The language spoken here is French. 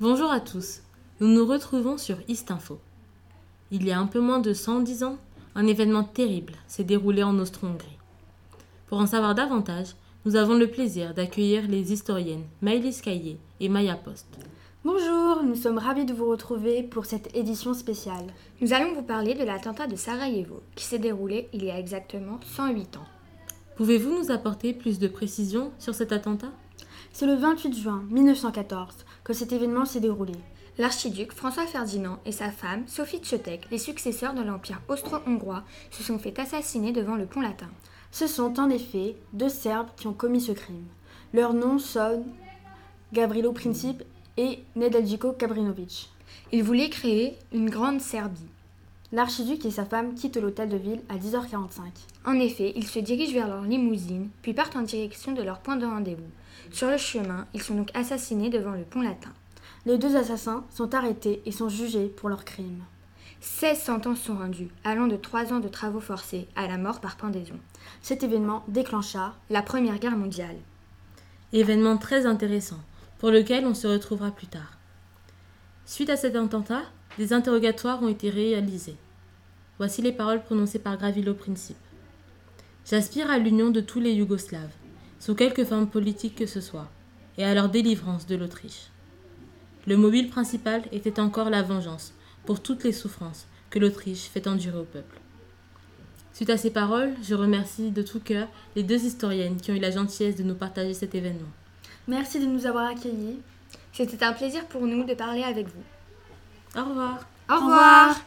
Bonjour à tous. Nous nous retrouvons sur Istinfo. Il y a un peu moins de 110 ans, un événement terrible s'est déroulé en Austro-Hongrie. Pour en savoir davantage, nous avons le plaisir d'accueillir les historiennes Maëlys Caillé et Maya Post. Bonjour, nous sommes ravis de vous retrouver pour cette édition spéciale. Nous allons vous parler de l'attentat de Sarajevo, qui s'est déroulé il y a exactement 108 ans. Pouvez-vous nous apporter plus de précisions sur cet attentat? C'est le 28 juin 1914 que cet événement s'est déroulé. L'archiduc François Ferdinand et sa femme Sophie Tchotek, les successeurs de l'Empire austro-hongrois, se sont fait assassiner devant le pont latin. Ce sont en effet deux Serbes qui ont commis ce crime. Leurs noms sont Gavrilo Princip et Nedeljko Kabrinovic. Ils voulaient créer une grande Serbie. L'archiduc et sa femme quittent l'hôtel de ville à 10h45. En effet, ils se dirigent vers leur limousine, puis partent en direction de leur point de rendez-vous. Sur le chemin, ils sont donc assassinés devant le pont latin. Les deux assassins sont arrêtés et sont jugés pour leur crime. 16 sentences sont rendues, allant de 3 ans de travaux forcés à la mort par pendaison. Cet événement déclencha la Première Guerre mondiale. Événement très intéressant, pour lequel on se retrouvera plus tard. Suite à cet attentat, des interrogatoires ont été réalisés. Voici les paroles prononcées par Gravilo Principe. J'aspire à l'union de tous les Yougoslaves, sous quelque forme politique que ce soit, et à leur délivrance de l'Autriche. Le mobile principal était encore la vengeance pour toutes les souffrances que l'Autriche fait endurer au peuple. Suite à ces paroles, je remercie de tout cœur les deux historiennes qui ont eu la gentillesse de nous partager cet événement. Merci de nous avoir accueillis. C'était un plaisir pour nous de parler avec vous. Au revoir. Au revoir.